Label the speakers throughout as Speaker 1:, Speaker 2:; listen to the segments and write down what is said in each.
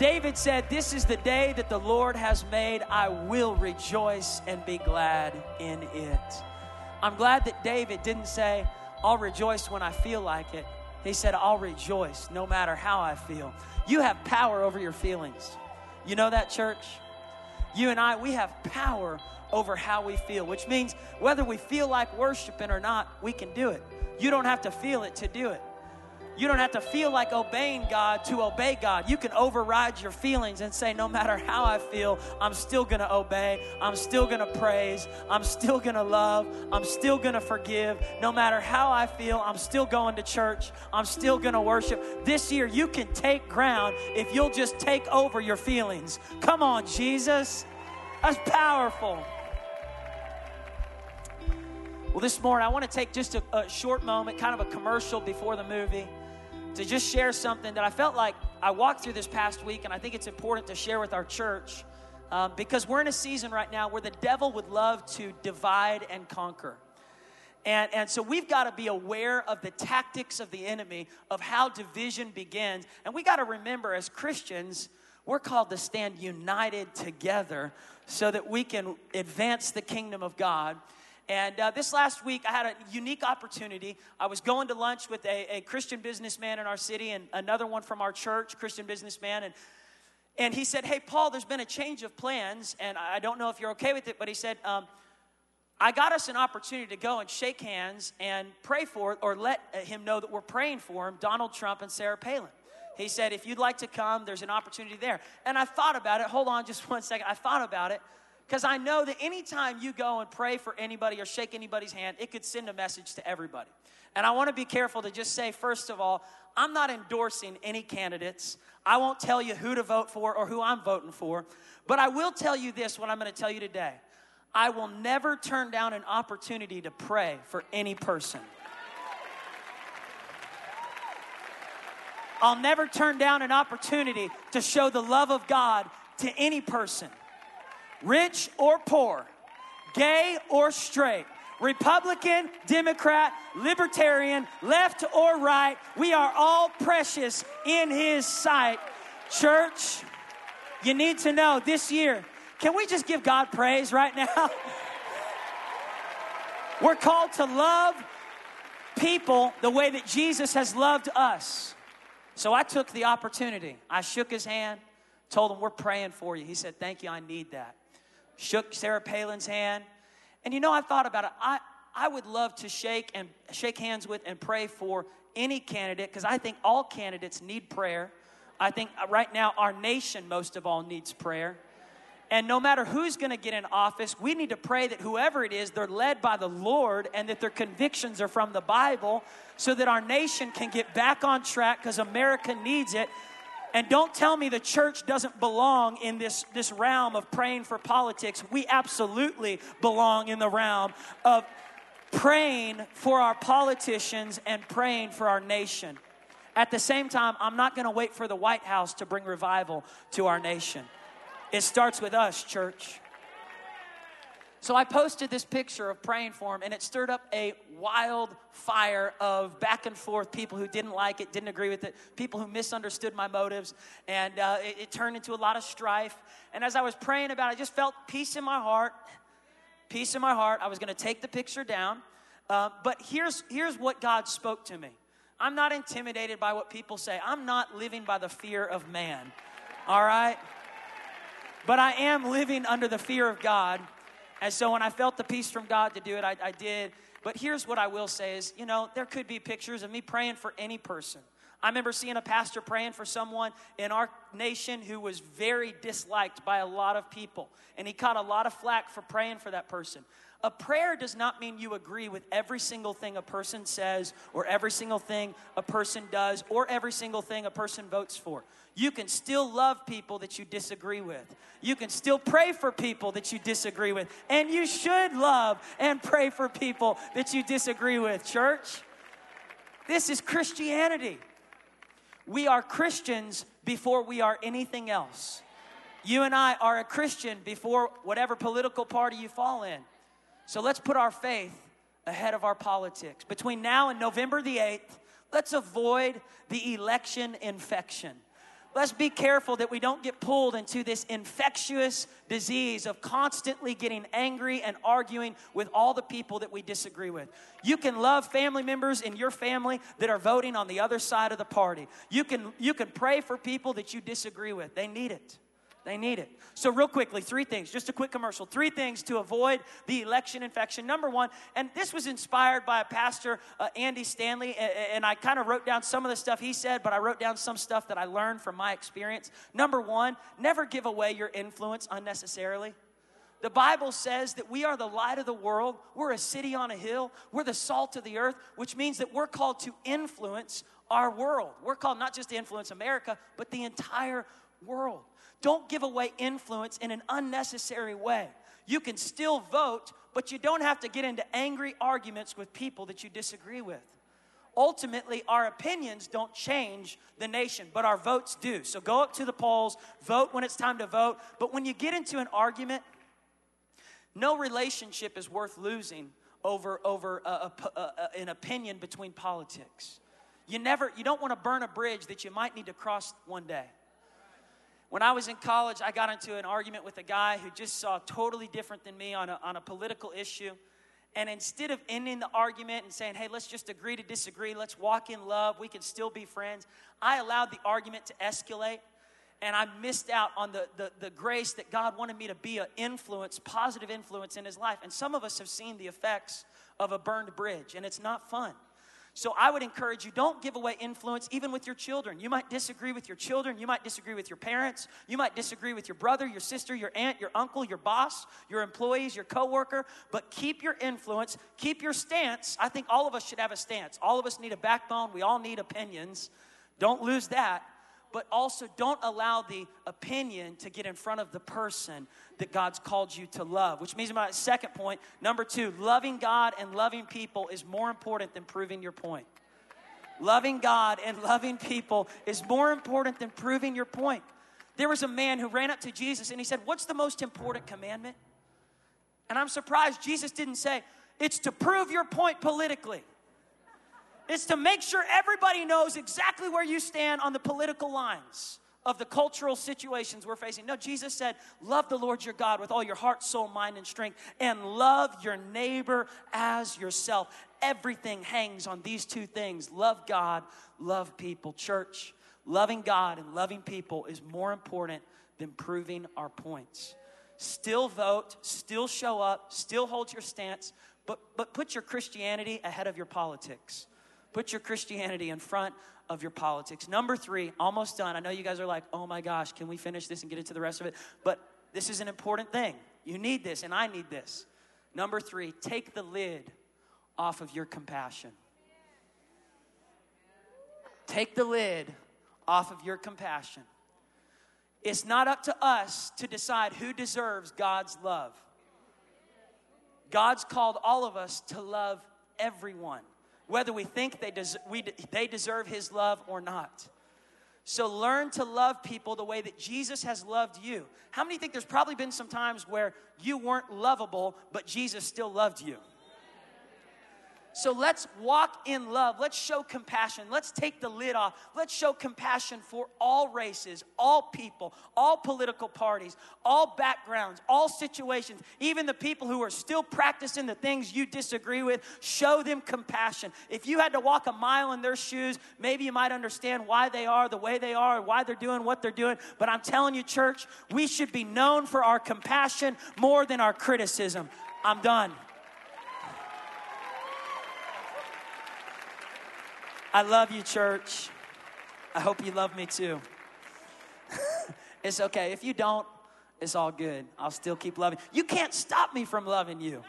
Speaker 1: David said, This is the day that the Lord has made. I will rejoice and be glad in it. I'm glad that David didn't say, I'll rejoice when I feel like it. He said, I'll rejoice no matter how I feel. You have power over your feelings. You know that, church? You and I, we have power over how we feel, which means whether we feel like worshiping or not, we can do it. You don't have to feel it to do it. You don't have to feel like obeying God to obey God. You can override your feelings and say, no matter how I feel, I'm still going to obey. I'm still going to praise. I'm still going to love. I'm still going to forgive. No matter how I feel, I'm still going to church. I'm still going to worship. This year, you can take ground if you'll just take over your feelings. Come on, Jesus. That's powerful. Well, this morning, I want to take just a, a short moment, kind of a commercial before the movie to just share something that I felt like I walked through this past week, and I think it's important to share with our church um, because we're in a season right now where the devil would love to divide and conquer. And, and so we've got to be aware of the tactics of the enemy, of how division begins. And we got to remember as Christians, we're called to stand united together so that we can advance the kingdom of God and uh, this last week, I had a unique opportunity. I was going to lunch with a, a, Christian businessman in our city and another one from our church, Christian businessman. And, and he said, Hey, Paul, there's been a change of plans. And I don't know if you're okay with it, but he said, um, I got us an opportunity to go and shake hands and pray for, or let him know that we're praying for him, Donald Trump and Sarah Palin. He said, If you'd like to come, there's an opportunity there. And I thought about it. Hold on just one second. I thought about it. Because I know that anytime you go and pray for anybody or shake anybody's hand, it could send a message to everybody. And I want to be careful to just say, first of all, I'm not endorsing any candidates. I won't tell you who to vote for or who I'm voting for. But I will tell you this what I'm going to tell you today. I will never turn down an opportunity to pray for any person. I'll never turn down an opportunity to show the love of God to any person rich or poor, gay or straight, Republican, Democrat, Libertarian, left or right, we are all precious in His sight. Church, you need to know this year, can we just give God praise right now? We're called to love people the way that Jesus has loved us. So I took the opportunity. I shook his hand, told him, We're praying for you. He said, Thank you, I need that shook Sarah Palin's hand. And you know, I thought about it. I, I would love to shake and shake hands with and pray for any candidate because I think all candidates need prayer. I think uh, right now our nation most of all needs prayer. And no matter who's going to get in office, we need to pray that whoever it is, they're led by the Lord and that their convictions are from the Bible so that our nation can get back on track because America needs it. And don't tell me the church doesn't belong in this, this realm of praying for politics. We absolutely belong in the realm of praying for our politicians and praying for our nation. At the same time, I'm not going to wait for the White House to bring revival to our nation. It starts with us, church. So I posted this picture of praying for him, and it stirred up a wild fire of back and forth people who didn't like it, didn't agree with it, people who misunderstood my motives, and uh, it, it turned into a lot of strife. And as I was praying about it, I just felt peace in my heart. Peace in my heart. I was going to take the picture down. Uh, but here's, here's what God spoke to me I'm not intimidated by what people say, I'm not living by the fear of man. All right? But I am living under the fear of God and so when I felt the peace from God to do it, I, I did. But here's what I will say is, you know, there could be pictures of me praying for any person. I remember seeing a pastor praying for someone in our nation who was very disliked by a lot of people. And he caught a lot of flack for praying for that person. A prayer does not mean you agree with every single thing a person says, or every single thing a person does, or every single thing a person votes for. You can still love people that you disagree with. You can still pray for people that you disagree with. And you should love and pray for people that you disagree with, church. This is Christianity. We are Christians before we are anything else. You and I are a Christian before whatever political party you fall in. So let's put our faith ahead of our politics. Between now and November the 8th, let's avoid the election infection. let's be careful that we don't get pulled into this infectious disease of constantly getting angry and arguing with all the people that we disagree with. You can love family members in your family that are voting on the other side of the party. You can, you can pray for people that you disagree with, they need it. They need it. So, real quickly, three things, just a quick commercial. Three things to avoid the election infection. Number one, and this was inspired by a pastor, uh, Andy Stanley, and I kind of wrote down some of the stuff he said, but I wrote down some stuff that I learned from my experience. Number one, never give away your influence unnecessarily. The Bible says that we are the light of the world. We're a city on a hill. We're the salt of the earth, which means that we're called to influence our world. We're called not just to influence America, but the entire world. Don't give away influence in an unnecessary way. You can still vote, but you don't have to get into angry arguments with people that you disagree with. Ultimately, our opinions don't change the nation, but our votes do. So go up to the polls, vote when it's time to vote. But when you get into an argument, no relationship is worth losing over, over uh, a, a, a, uh, uh, an opinion between politics. You never, you don't want to burn a bridge that you might need to cross one day. When I was in college, I got into an argument with a guy who just saw totally different than me on a, on a political issue. And instead of ending the argument and saying, hey, let's just agree to disagree, let's walk in love, we can still be friends, I allowed the argument to escalate. And I missed out on the, the, the grace that God wanted me to be an influence, positive influence in his life. And some of us have seen the effects of a burned bridge, and it's not fun. So I would encourage you don't give away influence even with your children. You might disagree with your children, you might disagree with your parents, you might disagree with your brother, your sister, your aunt, your uncle, your boss, your employees, your coworker, but keep your influence, keep your stance. I think all of us should have a stance. All of us need a backbone, we all need opinions. Don't lose that but also don't allow the opinion to get in front of the person that God's called you to love. Which means my second point, number two, loving God and loving people is more important than proving your point. Loving God and loving people is more important than proving your point. There was a man who ran up to Jesus and he said, What's the most important commandment? And I'm surprised Jesus didn't say, It's to prove your point politically. It's to make sure everybody knows exactly where you stand on the political lines of the cultural situations we're facing. No, Jesus said, Love the Lord your God with all your heart, soul, mind, and strength, and love your neighbor as yourself. Everything hangs on these two things love God, love people. Church, loving God and loving people is more important than proving our points. Still vote, still show up, still hold your stance, but, but put your Christianity ahead of your politics. Put your Christianity in front of your politics. Number three, almost done. I know you guys are like, oh my gosh, can we finish this and get into the rest of it? But this is an important thing. You need this, and I need this. Number three, take the lid off of your compassion. Take the lid off of your compassion. It's not up to us to decide who deserves God's love. God's called all of us to love everyone whether we think they, des- we, they deserve His love or not. So learn to love people the way that Jesus has loved you. How many think there's probably been some times where you weren't lovable, but Jesus still loved you? So let's walk in love. Let's show compassion. Let's take the lid off. Let's show compassion for all races, all people, all political parties, all backgrounds, all situations, even the people who are still practicing the things you disagree with. Show them compassion. If you had to walk a mile in their shoes, maybe you might understand why they are the way they are, why they're doing what they're doing. But I'm telling you, church, we should be known for our compassion more than our criticism. I'm done. I love you, church. I hope you love me too. it's okay. If you don't, it's all good. I'll still keep loving. You can't stop me from loving you.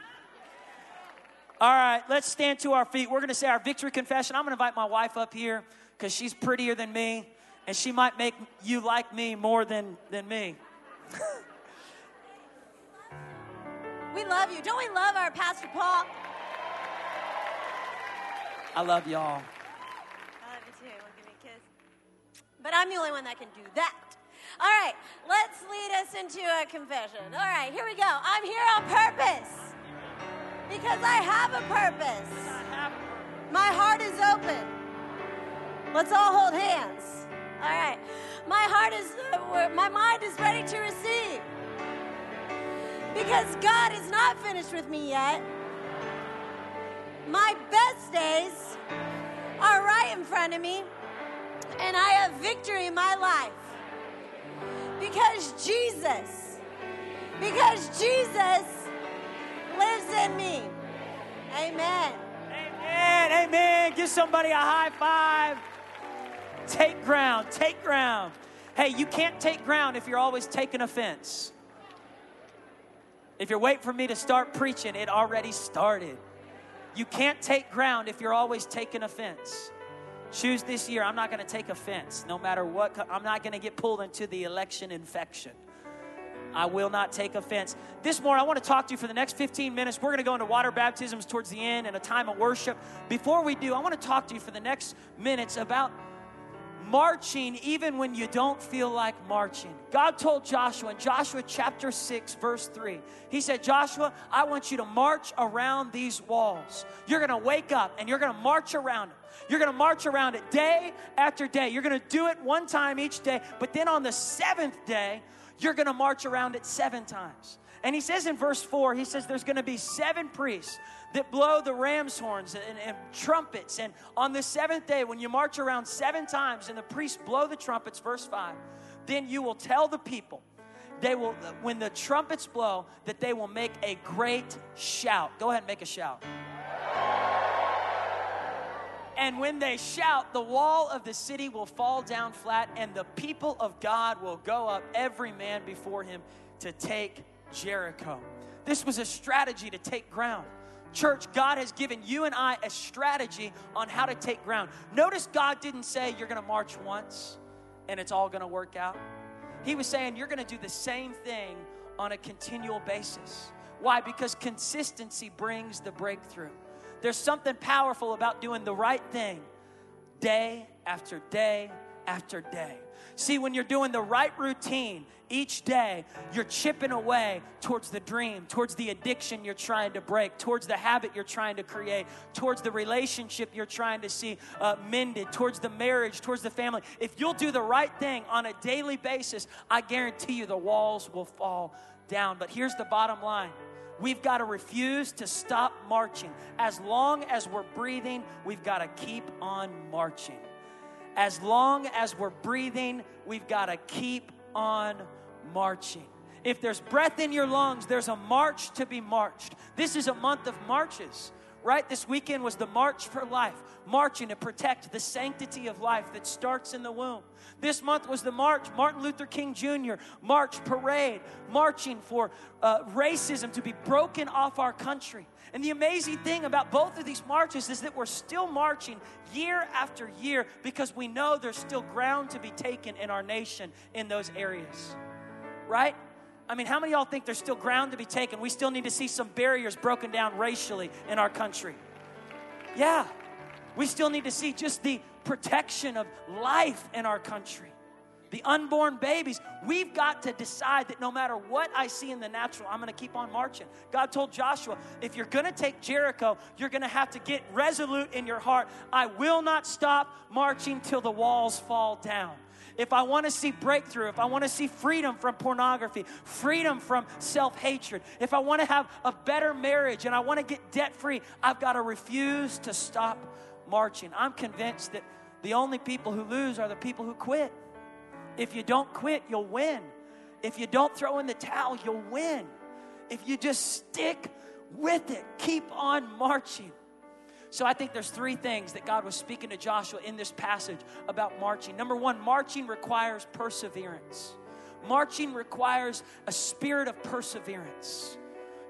Speaker 1: All right, let's stand to our feet. We're going to say our victory confession. I'm going to invite my wife up here because she's prettier than me and she might make you like me more than, than me.
Speaker 2: we love you. Don't we love our Pastor Paul?
Speaker 1: I love y'all.
Speaker 2: But I'm the only one that can do that. All right, let's lead us into a confession. All right, here we go. I'm here on purpose because I have a purpose. My heart is open. Let's all hold hands. All right. my heart is, uh, my mind is ready to receive. Because God is not finished with me yet. My best days are right in front of me, and I have victory in my life. Because Jesus, because Jesus lives in me. Amen.
Speaker 1: Amen. Amen. Give somebody a high five. Take ground. Take ground. Hey, you can't take ground if you're always taking offense. If you're waiting for me to start preaching, it already started. You can't take ground if you're always taking offense. Choose this year, I'm not going to take offense no matter what. I'm not going to get pulled into the election infection. I will not take offense. This morning, I want to talk to you for the next 15 minutes. We're going to go into water baptisms towards the end and a time of worship. Before we do, I want to talk to you for the next minutes about marching even when you don't feel like marching. God told Joshua in Joshua chapter 6, verse 3, He said, Joshua, I want you to march around these walls. You're going to wake up and you're going to march around them. You're going to march around it day after day. You're going to do it one time each day, but then on the seventh day, you're going to march around it seven times. And he says in verse 4, he says there's going to be seven priests that blow the ram's horns and, and, trumpets. And on the seventh day, when you march around seven times and the priests blow the trumpets, verse 5, then you will tell the people, they will, when the trumpets blow, that they will make a great shout. Go ahead and make a shout. And when they shout, the wall of the city will fall down flat, and the people of God will go up, every man before him, to take Jericho. This was a strategy to take ground. Church, God has given you and I a strategy on how to take ground. Notice God didn't say you're going to march once and it's all going to work out. He was saying you're going to do the same thing on a continual basis. Why? Because consistency brings the breakthrough. There's something powerful about doing the right thing day after day after day. See, when you're doing the right routine each day, you're chipping away towards the dream, towards the addiction you're trying to break, towards the habit you're trying to create, towards the relationship you're trying to see uh, mended, towards the marriage, towards the family. If you'll do the right thing on a daily basis, I guarantee you the walls will fall down. But here's the bottom line. We've got to refuse to stop marching. As long as we're breathing, we've got to keep on marching. As long as we're breathing, we've got to keep on marching. If there's breath in your lungs, there's a march to be marched. This is a month of marches right? This weekend was the March for Life, marching to protect the sanctity of life that starts in the womb. This month was the March, Martin Luther King Jr. March Parade, marching for uh, racism to be broken off our country. And the amazing thing about both of these marches is that we're still marching year after year because we know there's still ground to be taken in our nation in those areas, right? I mean, how many y'all think there's still ground to be taken? We still need to see some barriers broken down racially in our country. Yeah, we still need to see just the protection of life in our country. The unborn babies, we've got to decide that no matter what I see in the natural, I'm gonna keep on marching. God told Joshua, if you're gonna take Jericho, you're gonna have to get resolute in your heart. I will not stop marching till the walls fall down if I want to see breakthrough, if I want to see freedom from pornography, freedom from self hatred, if I want to have a better marriage and I want to get debt free, I've got to refuse to stop marching. I'm convinced that the only people who lose are the people who quit. If you don't quit, you'll win. If you don't throw in the towel, you'll win. If you just stick with it, keep on marching. So I think there's three things that God was speaking to Joshua in this passage about marching. Number one, marching requires perseverance. Marching requires a spirit of perseverance.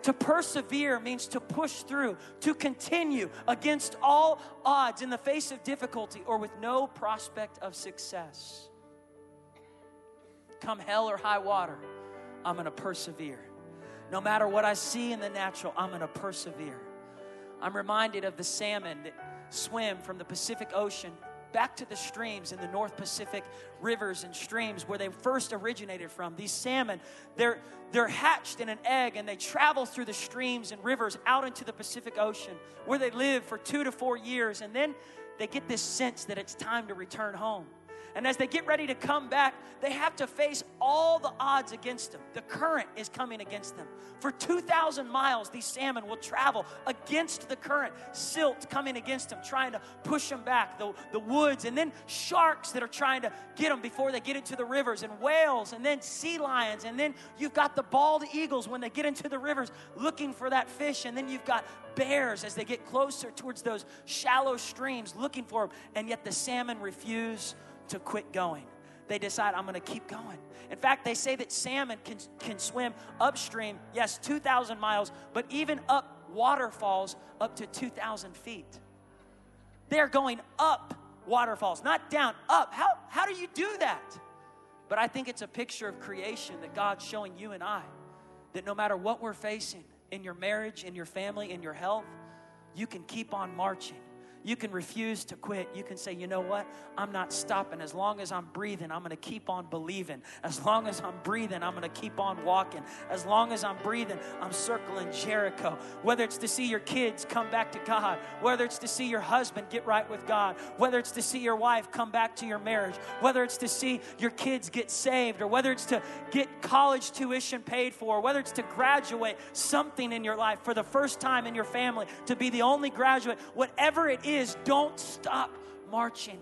Speaker 1: To persevere means to push through, to continue against all odds in the face of difficulty or with no prospect of success. Come hell or high water, I'm gonna persevere. No matter what I see in the natural, I'm gonna persevere. I'm reminded of the salmon that swim from the Pacific Ocean back to the streams in the North Pacific rivers and streams where they first originated from. These salmon, they're, they're hatched in an egg and they travel through the streams and rivers out into the Pacific Ocean where they live for two to four years. And then they get this sense that it's time to return home. And as they get ready to come back, they have to face all the odds against them. The current is coming against them. For 2,000 miles, these salmon will travel against the current, silt coming against them, trying to push them back, the, the woods, and then sharks that are trying to get them before they get into the rivers, and whales, and then sea lions, and then you've got the bald eagles when they get into the rivers looking for that fish, and then you've got bears as they get closer towards those shallow streams looking for them, and yet the salmon refuse to quit going. They decide, I'm going to keep going. In fact, they say that salmon can, can swim upstream, yes, 2,000 miles, but even up waterfalls up to 2,000 feet. They're going up waterfalls, not down, up. How, how do you do that? But I think it's a picture of creation that God's showing you and I that no matter what we're facing in your marriage, in your family, in your health, you can keep on marching you can refuse to quit. You can say, you know what? I'm not stopping. As long as I'm breathing, I'm going to keep on believing. As long as I'm breathing, I'm going to keep on walking. As long as I'm breathing, I'm circling Jericho. Whether it's to see your kids come back to God, whether it's to see your husband get right with God, whether it's to see your wife come back to your marriage, whether it's to see your kids get saved, or whether it's to get college tuition paid for, whether it's to graduate something in your life for the first time in your family, to be the only graduate, whatever it is is don't stop marching.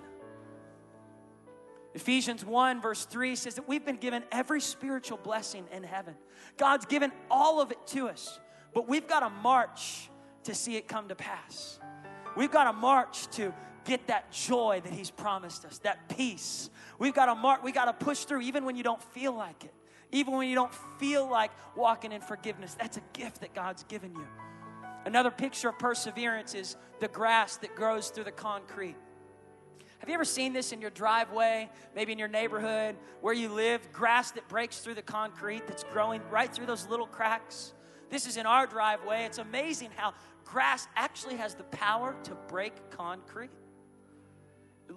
Speaker 1: Ephesians 1, verse 3 says that we've been given every spiritual blessing in heaven. God's given all of it to us, but we've got to march to see it come to pass. We've got to march to get that joy that He's promised us, that peace. We've got to march, we got to push through even when you don't feel like it, even when you don't feel like walking in forgiveness. That's a gift that God's given you. Another picture of perseverance is the grass that grows through the concrete. Have you ever seen this in your driveway, maybe in your neighborhood, where you live? Grass that breaks through the concrete that's growing right through those little cracks. This is in our driveway. It's amazing how grass actually has the power to break concrete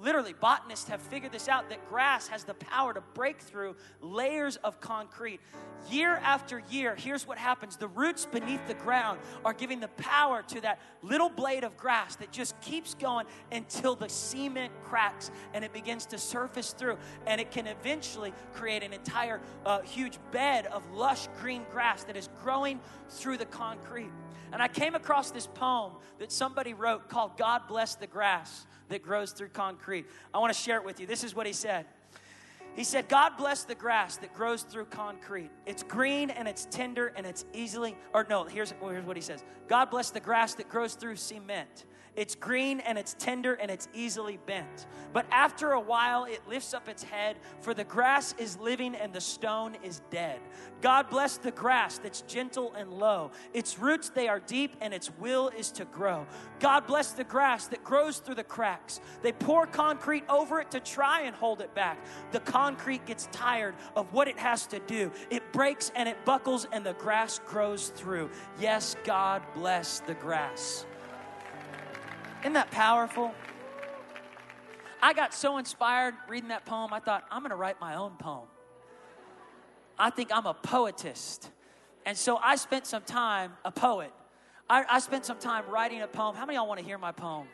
Speaker 1: literally, botanists have figured this out that grass has the power to break through layers of concrete. Year after year, here's what happens the roots beneath the ground are giving the power to that little blade of grass that just keeps going until the cement cracks and it begins to surface through. And it can eventually create an entire uh, huge bed of lush green grass that is growing through the concrete. And I came across this poem that somebody wrote called God Bless the Grass that grows through concrete. I want to share it with you. This is what he said. He said, God bless the grass that grows through concrete. It's green and it's tender and it's easily, or no, here's, here's what he says God bless the grass that grows through cement. It's green and it's tender and it's easily bent. But after a while, it lifts up its head, for the grass is living and the stone is dead. God bless the grass that's gentle and low. Its roots, they are deep, and its will is to grow. God bless the grass that grows through the cracks. They pour concrete over it to try and hold it back. The concrete gets tired of what it has to do. It breaks and it buckles, and the grass grows through. Yes, God bless the grass. Isn't that powerful? I got so inspired reading that poem, I thought, I'm going to write my own poem. I think I'm a poetist. And so I spent some time, a poet, I, I spent some time writing a poem. How many y'all want to hear my poem?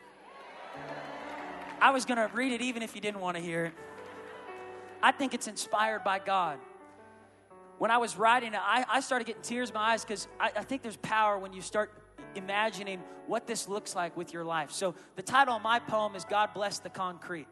Speaker 1: I was going to read it even if you didn't want to hear it. I think it's inspired by God. When I was writing it, I, I started getting tears in my eyes because I, I think there's power when you start imagining what this looks like with your life. So, the title of my poem is God Bless the Concrete.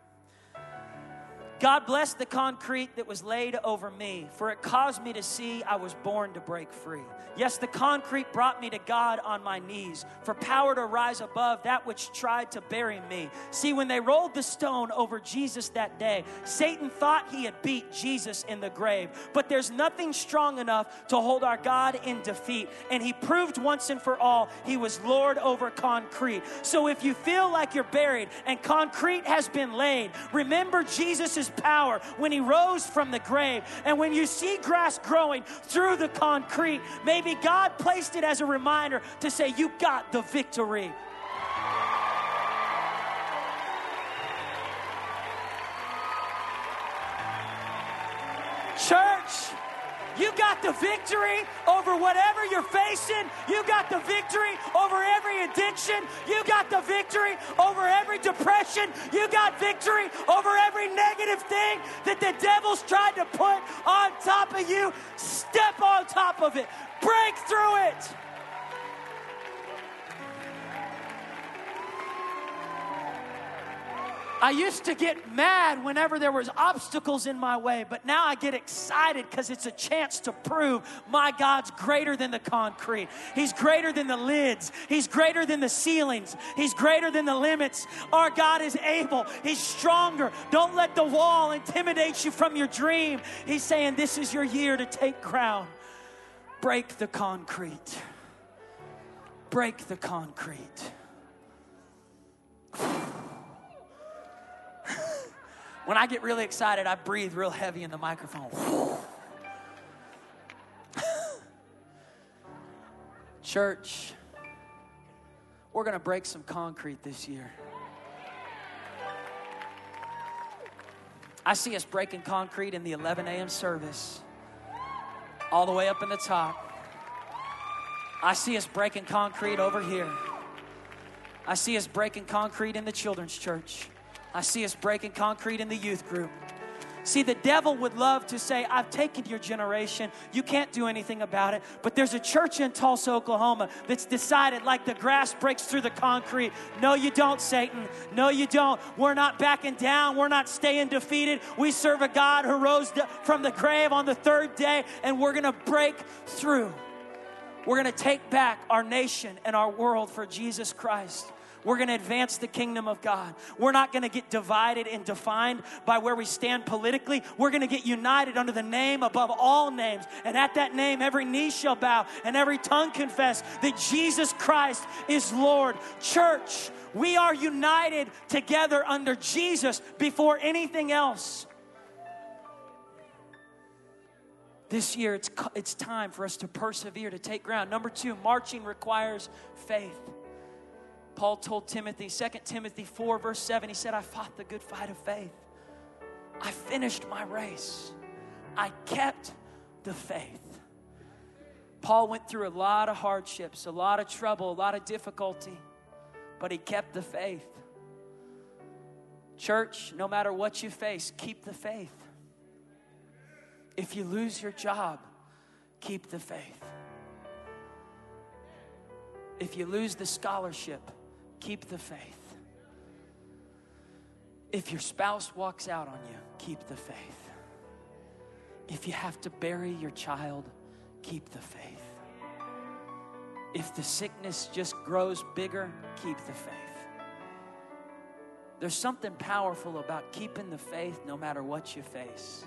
Speaker 1: God bless the concrete that was laid over me, for it caused me to see I was born to break free. Yes, the concrete brought me to God on my knees, for power to rise above that which tried to bury me. See, when they rolled the stone over Jesus that day, Satan thought he had beat Jesus in the grave. But there's nothing strong enough to hold our God in defeat. And he proved once and for all he was Lord over concrete. So if you feel like you're buried and concrete has been laid, remember Jesus' his power when he rose from the grave. And when you see grass growing through the concrete, maybe God placed it as a reminder to say, You got the victory. Got the victory over whatever you're facing. You got the victory over every addiction. You got the victory over every depression. You got victory over every negative thing that the devil's tried to put on top of you. Step on top of it, break through it. I used to get mad whenever there was obstacles in my way, but now I get excited because it's a chance to prove my God's greater than the concrete. He's greater than the lids. He's greater than the ceilings. He's greater than the limits. Our God is able. He's stronger. Don't let the wall intimidate you from your dream. He's saying this is your year to take ground. Break the concrete. Break the concrete. When I get really excited, I breathe real heavy in the microphone. Church, we're going to break some concrete this year. I see us breaking concrete in the 11 a.m. service, all the way up in the top. I see us breaking concrete over here. I see us breaking concrete in the children's church. I see us breaking concrete in the youth group. See, the devil would love to say, I've taken your generation. You can't do anything about it. But there's a church in Tulsa, Oklahoma that's decided, like the grass breaks through the concrete. No, you don't, Satan. No, you don't. We're not backing down. We're not staying defeated. We serve a God who rose from the grave on the third day, and we're going to break through. We're going to take back our nation and our world for Jesus Christ. We're going to advance the kingdom of God. We're not going to get divided and defined by where we stand politically. We're going to get united under the name above all names. And at that name, every knee shall bow and every tongue confess that Jesus Christ is Lord. Church, we are united together under Jesus before anything else. This year, it's, it's time for us to persevere, to take ground. Number two, marching requires faith. Paul told Timothy, 2 Timothy 4, verse 7, he said, I fought the good fight of faith. I finished my race. I kept the faith. Paul went through a lot of hardships, a lot of trouble, a lot of difficulty, but he kept the faith. Church, no matter what you face, keep the faith. If you lose your job, keep the faith. If you lose the scholarship, keep the faith. If your spouse walks out on you, keep the faith. If you have to bury your child, keep the faith. If the sickness just grows bigger, keep the faith. There's something powerful about keeping the faith no matter what you face.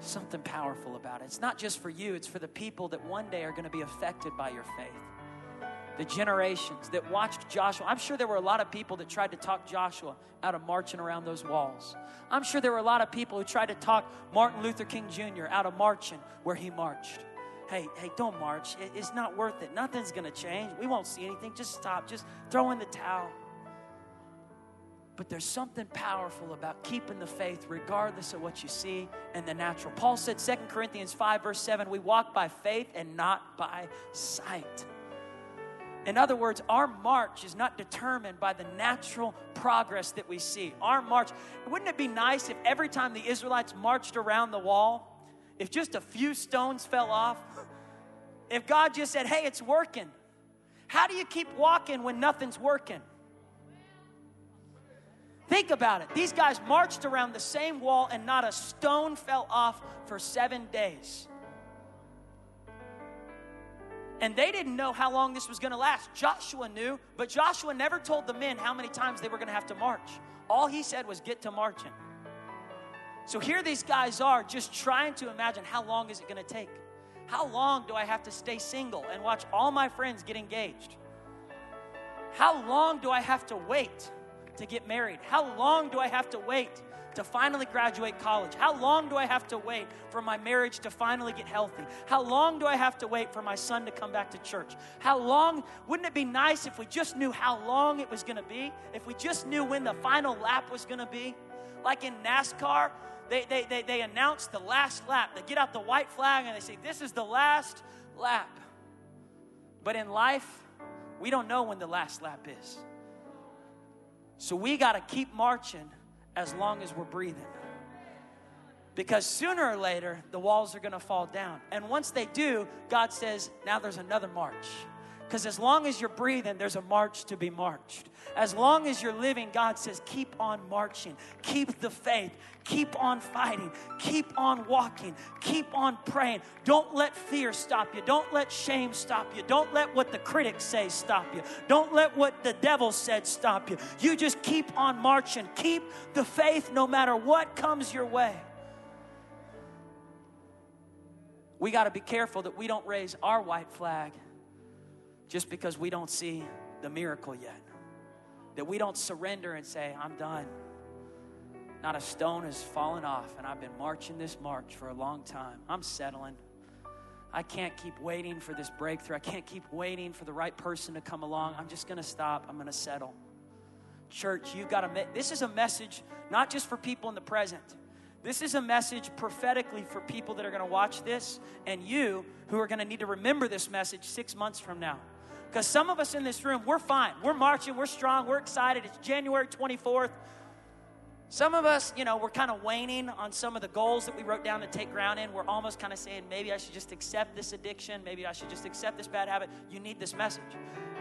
Speaker 1: Something powerful about it. It's not just for you, it's for the people that one day are going to be affected by your faith the generations that watched Joshua. I'm sure there were a lot of people that tried to talk Joshua out of marching around those walls. I'm sure there were a lot of people who tried to talk Martin Luther King Jr. out of marching where he marched. Hey, hey, don't march. It's not worth it. Nothing's going to change. We won't see anything. Just stop. Just throw in the towel. But there's something powerful about keeping the faith regardless of what you see in the natural. Paul said, 2 Corinthians 5, verse 7, we walk by faith and not by sight. In other words, our march is not determined by the natural progress that we see. Our march, wouldn't it be nice if every time the Israelites marched around the wall, if just a few stones fell off, if God just said, hey, it's working? How do you keep walking when nothing's working? Think about it. These guys marched around the same wall and not a stone fell off for seven days. And they didn't know how long this was going to last. Joshua knew, but Joshua never told the men how many times they were going to have to march. All he said was, Get to marching. So here these guys are just trying to imagine how long is it going to take? How long do I have to stay single and watch all my friends get engaged? How long do I have to wait to get married? How long do I have to wait to finally graduate college? How long do I have to wait for my marriage to finally get healthy? How long do I have to wait for my son to come back to church? How long? Wouldn't it be nice if we just knew how long it was going to be? If we just knew when the final lap was going to be? Like in NASCAR, they, they, they, they announce the last lap. They get out the white flag and they say, This is the last lap. But in life, we don't know when the last lap is. So we got to keep marching as long as we're breathing. Because sooner or later, the walls are to fall down. And once they do, God says, now there's another march. Because as long as you're breathing, there's a march to be marched. As long as you're living, God says, keep on marching, keep the faith, keep on fighting, keep on walking, keep on praying. Don't let fear stop you. Don't let shame stop you. Don't let what the critics say stop you. Don't let what the devil said stop you. You just keep on marching. Keep the faith no matter what comes your way. We got to be careful that we don't raise our white flag just because we don't see the miracle yet. That we don't surrender and say, I'm done. Not a stone has fallen off, and I've been marching this march for a long time. I'm settling. I can't keep waiting for this breakthrough. I can't keep waiting for the right person to come along. I'm just going to stop. I'm going to settle. Church, you've got to make this is a message not just for people in the present. This is a message prophetically for people that are going to watch this and you who are going to need to remember this message 6 months from now. Because some of us in this room, we're fine. We're marching, we're strong, we're excited. It's January 24th. Some of us, you know, we're kind of waning on some of the goals that we wrote down to take ground in. We're almost kind of saying, maybe I should just accept this addiction. Maybe I should just accept this bad habit. You need this message.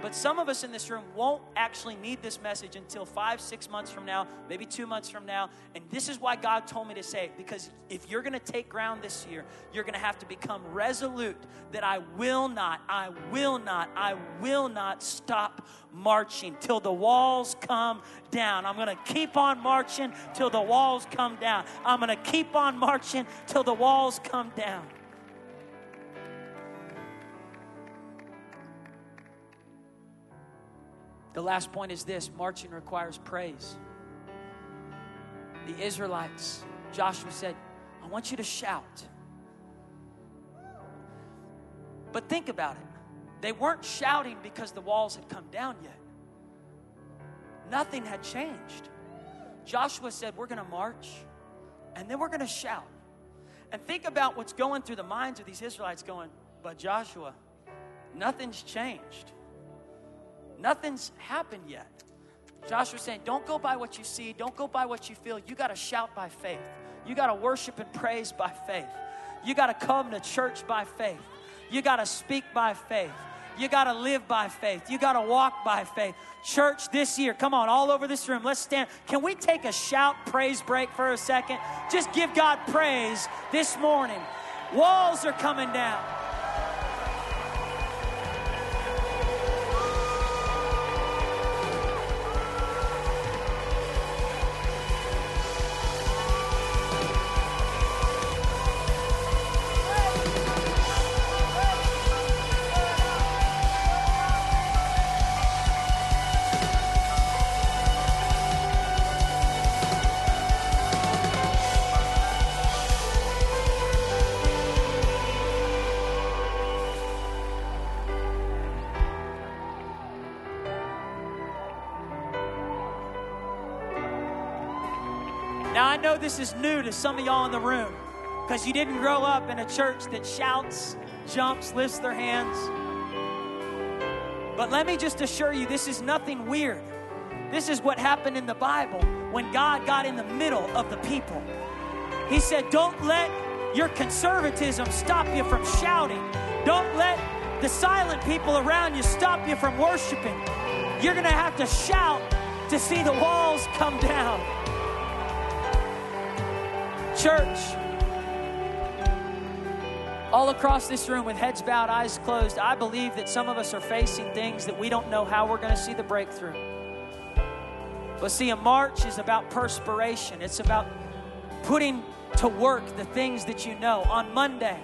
Speaker 1: But some of us in this room won't actually need this message until five, six months from now, maybe two months from now. And this is why God told me to say it because if you're going to take ground this year, you're going to have to become resolute that I will not, I will not, I will not stop marching till the walls come down. I'm going to keep on marching till the walls come down. I'm going to keep on marching till the walls come down. The last point is this marching requires praise. The Israelites, Joshua said, I want you to shout. But think about it. They weren't shouting because the walls had come down yet. Nothing had changed. Joshua said, We're going to march and then we're going to shout. And think about what's going through the minds of these Israelites going, But Joshua, nothing's changed. Nothing's happened yet. Joshua's saying, don't go by what you see, don't go by what you feel. You got to shout by faith. You got to worship and praise by faith. You got to come to church by faith. You got to speak by faith. You got to live by faith. You got to walk by faith. Church, this year, come on, all over this room, let's stand. Can we take a shout praise break for a second? Just give God praise this morning. Walls are coming down. Know this is new to some of y'all in the room because you didn't grow up in a church that shouts, jumps, lifts their hands. But let me just assure you, this is nothing weird. This is what happened in the Bible when God got in the middle of the people. He said, Don't let your conservatism stop you from shouting. Don't let the silent people around you stop you from worshiping. You're going to have to shout to see the walls come down. Church, all across this room with heads bowed, eyes closed, I believe that some of us are facing things that we don't know how we're going to see the breakthrough. But see, a march is about perspiration, it's about putting to work the things that you know. On Monday,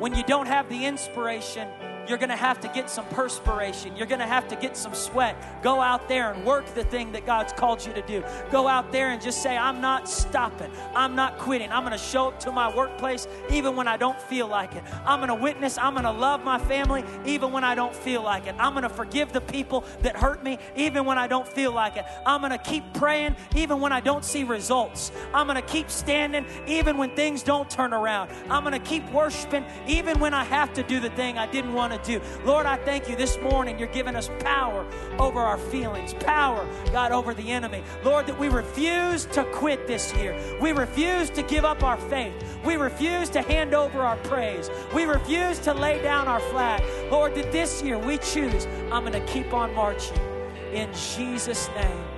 Speaker 1: when you don't have the inspiration, you're going to have to get some perspiration. You're going to have to get some sweat. Go out there and work the thing that God's called you to do. Go out there and just say, I'm not stopping. I'm not quitting. I'm going to show up to my workplace even when I don't feel like it. I'm going to witness. I'm going to love my family even when I don't feel like it. I'm going to forgive the people that hurt me even when I don't feel like it. I'm going to keep praying even when I don't see results. I'm going to keep standing even when things don't turn around. I'm going to keep worshiping even when I have to do the thing I didn't do. Lord, I thank you this morning you're giving us power over our feelings, power, God, over the enemy. Lord, that we refuse to quit this year. We refuse to give up our faith. We refuse to hand over our praise. We refuse to lay down our flag. Lord, that this year we choose, I'm going to keep on marching in Jesus' name.